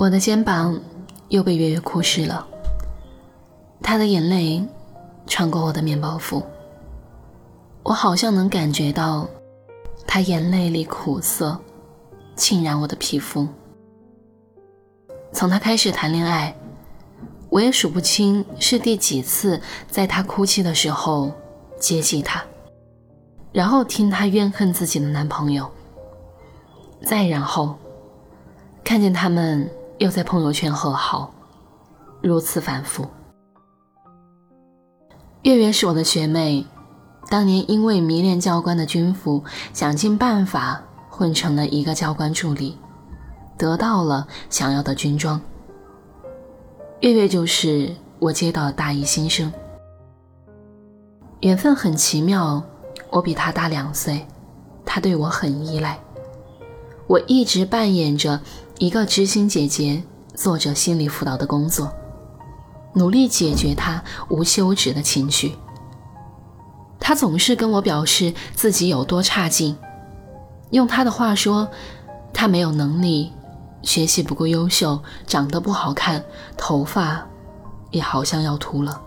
我的肩膀又被月月哭湿了，他的眼泪穿过我的面包服，我好像能感觉到他眼泪里苦涩浸染我的皮肤。从他开始谈恋爱，我也数不清是第几次在他哭泣的时候接济他，然后听他怨恨自己的男朋友，再然后看见他们。又在朋友圈和好，如此反复。月月是我的学妹，当年因为迷恋教官的军服，想尽办法混成了一个教官助理，得到了想要的军装。月月就是我接到的大一新生，缘分很奇妙，我比他大两岁，他对我很依赖，我一直扮演着。一个知心姐姐做着心理辅导的工作，努力解决她无休止的情绪。他总是跟我表示自己有多差劲，用他的话说，他没有能力，学习不够优秀，长得不好看，头发也好像要秃了。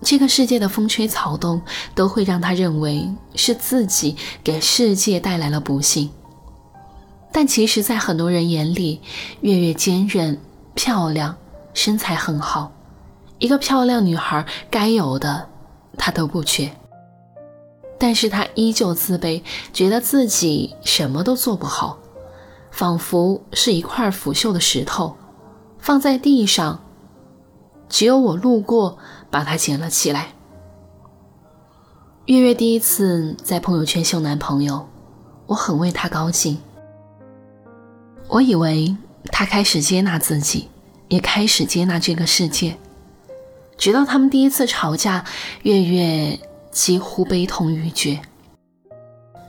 这个世界的风吹草动都会让他认为是自己给世界带来了不幸。但其实，在很多人眼里，月月坚韧、漂亮，身材很好，一个漂亮女孩该有的，她都不缺。但是她依旧自卑，觉得自己什么都做不好，仿佛是一块腐朽的石头，放在地上，只有我路过，把它捡了起来。月月第一次在朋友圈秀男朋友，我很为她高兴。我以为他开始接纳自己，也开始接纳这个世界。直到他们第一次吵架，月月几乎悲痛欲绝。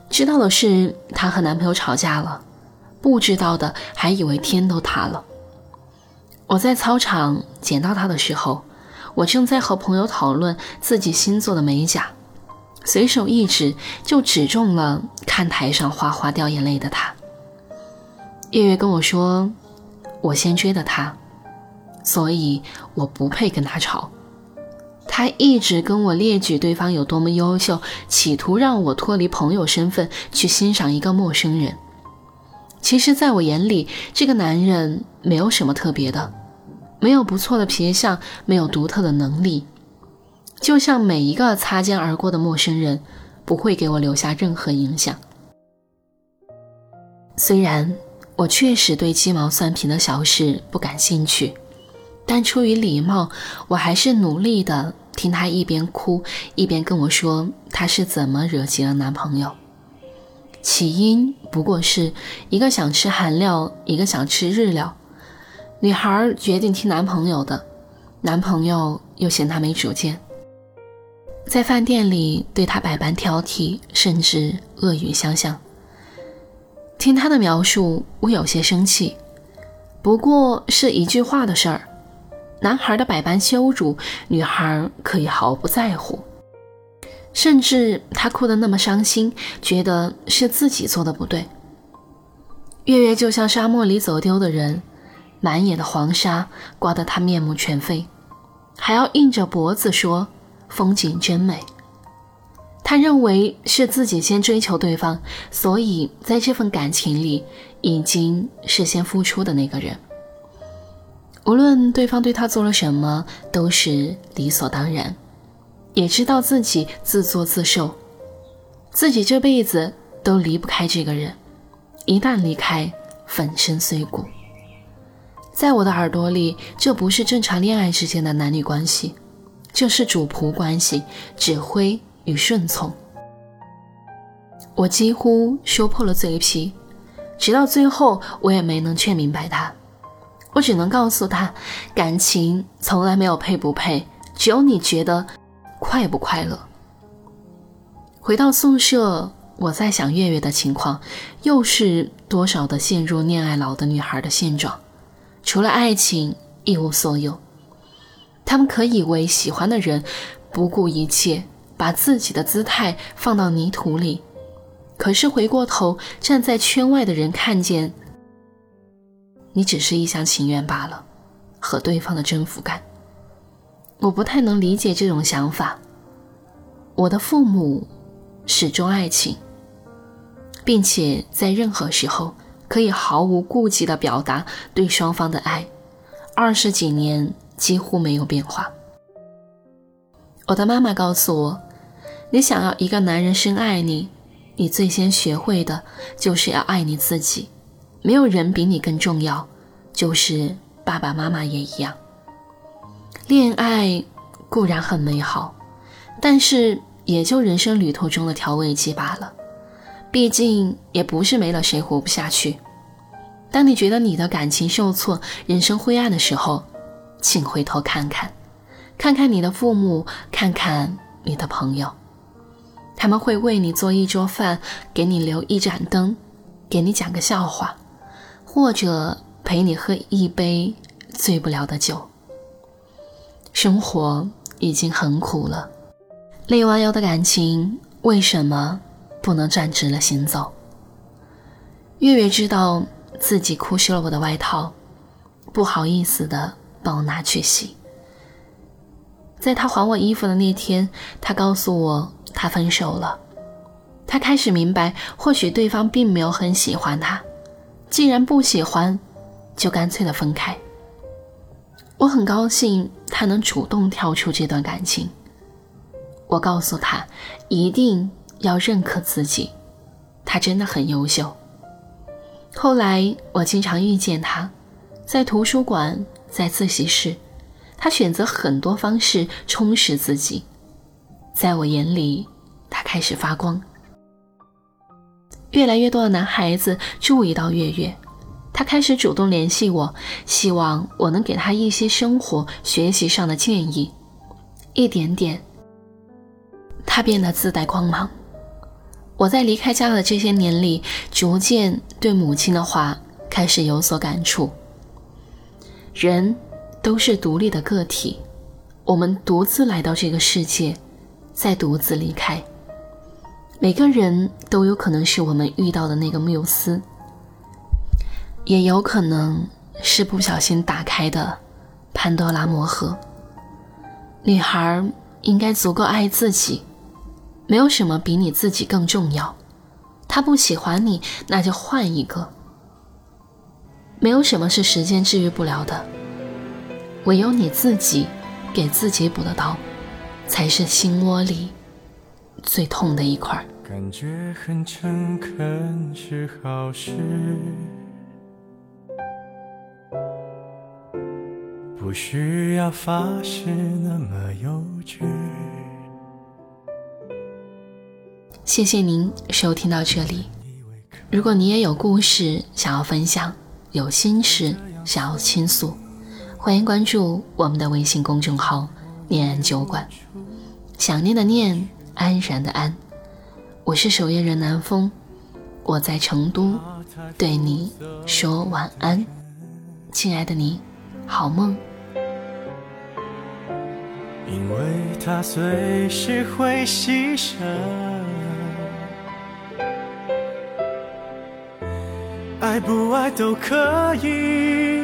知道的是她和男朋友吵架了，不知道的还以为天都塌了。我在操场捡到他的时候，我正在和朋友讨论自己新做的美甲，随手一指就指中了看台上哗哗掉眼泪的他。月月跟我说：“我先追的他，所以我不配跟他吵。他一直跟我列举对方有多么优秀，企图让我脱离朋友身份去欣赏一个陌生人。其实，在我眼里，这个男人没有什么特别的，没有不错的皮相，没有独特的能力，就像每一个擦肩而过的陌生人，不会给我留下任何影响。虽然。”我确实对鸡毛蒜皮的小事不感兴趣，但出于礼貌，我还是努力的听她一边哭一边跟我说她是怎么惹急了男朋友。起因不过是一个想吃韩料，一个想吃日料，女孩决定听男朋友的，男朋友又嫌她没主见，在饭店里对她百般挑剔，甚至恶语相向。听他的描述，我有些生气，不过是一句话的事儿。男孩的百般羞辱，女孩可以毫不在乎，甚至他哭得那么伤心，觉得是自己做的不对。月月就像沙漠里走丢的人，满眼的黄沙刮得他面目全非，还要硬着脖子说风景真美。他认为是自己先追求对方，所以在这份感情里已经是先付出的那个人。无论对方对他做了什么，都是理所当然，也知道自己自作自受，自己这辈子都离不开这个人，一旦离开，粉身碎骨。在我的耳朵里，这不是正常恋爱之间的男女关系，这是主仆关系，指挥。与顺从，我几乎说破了嘴皮，直到最后，我也没能劝明白他。我只能告诉他，感情从来没有配不配，只有你觉得快不快乐。回到宿舍，我在想月月的情况，又是多少的陷入恋爱脑的女孩的现状，除了爱情一无所有。他们可以为喜欢的人不顾一切。把自己的姿态放到泥土里，可是回过头站在圈外的人看见，你只是一厢情愿罢了，和对方的征服感。我不太能理解这种想法。我的父母始终爱情，并且在任何时候可以毫无顾忌地表达对双方的爱，二十几年几乎没有变化。我的妈妈告诉我，你想要一个男人深爱你，你最先学会的就是要爱你自己。没有人比你更重要，就是爸爸妈妈也一样。恋爱固然很美好，但是也就人生旅途中的调味剂罢了。毕竟也不是没了谁活不下去。当你觉得你的感情受挫、人生灰暗的时候，请回头看看，看看你的父母，看看你的朋友，他们会为你做一桌饭，给你留一盏灯，给你讲个笑话，或者陪你喝一杯醉不了的酒。生活已经很苦了，累弯腰的感情为什么不能站直了行走？月月知道自己哭湿了我的外套，不好意思的帮我拿去洗。在他还我衣服的那天，他告诉我他分手了。他开始明白，或许对方并没有很喜欢他，既然不喜欢，就干脆的分开。我很高兴他能主动跳出这段感情。我告诉他，一定要认可自己，他真的很优秀。后来我经常遇见他，在图书馆，在自习室，他选择很多方式充实自己。在我眼里，他开始发光。越来越多的男孩子注意到月月。他开始主动联系我，希望我能给他一些生活、学习上的建议。一点点，他变得自带光芒。我在离开家的这些年里，逐渐对母亲的话开始有所感触。人都是独立的个体，我们独自来到这个世界，再独自离开。每个人都有可能是我们遇到的那个缪斯。也有可能是不小心打开的潘多拉魔盒。女孩应该足够爱自己，没有什么比你自己更重要。他不喜欢你，那就换一个。没有什么是时间治愈不了的，唯有你自己给自己补的刀，才是心窝里最痛的一块。感觉很诚恳是好事。不需要发誓那么幼稚。谢谢您收听到这里。如果你也有故事想要分享，有心事想要倾诉，欢迎关注我们的微信公众号“念安酒馆”。想念的念，安然的安。我是守夜人南风，我在成都，对你说晚安，亲爱的你，好梦。因为他随时会牺牲，爱不爱都可以，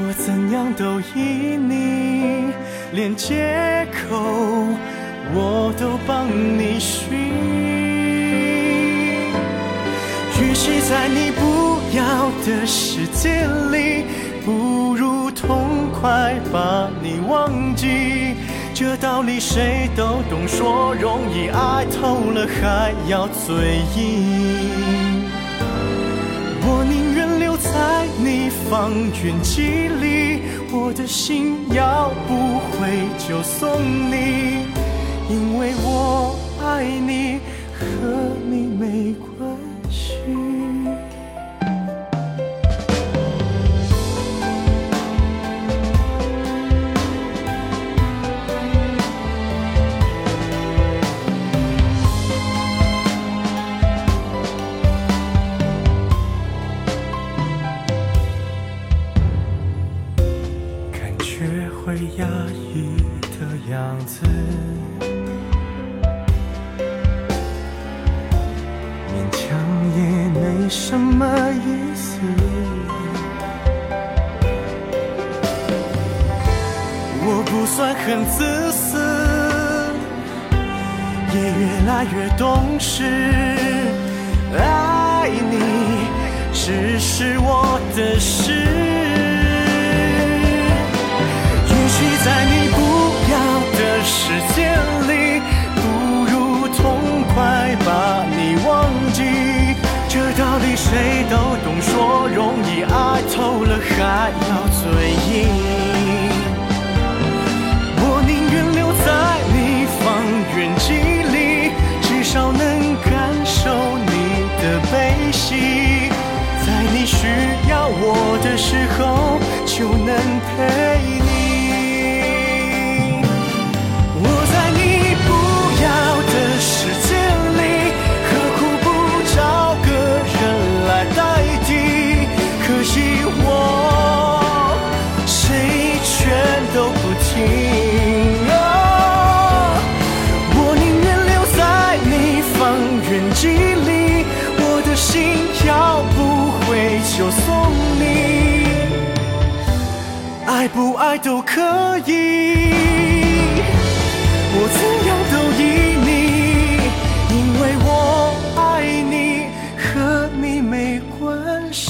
我怎样都依你，连借口我都帮你寻。于是，在你不要的世界里，不如痛。快把你忘记，这道理谁都懂，说容易，爱透了还要嘴硬。你方圆几里，我的心要不回就送你，因为我爱你，和你没关系。会压抑的样子。勉强也没什么意思。我不算很自私也越来越懂事。爱你只是我的事。时间里，不如痛快把你忘记。这道理谁都懂，说容易，爱透爱不爱都可以，我怎样都依你，因为我爱你，和你没关系。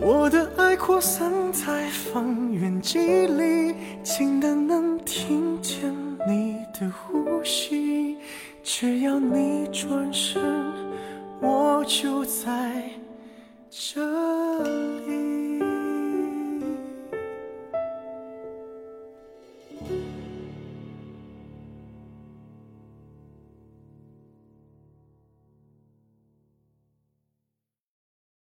我的爱扩散在方圆几里，近的能听见你的呼吸。只要你转身，我就在这里。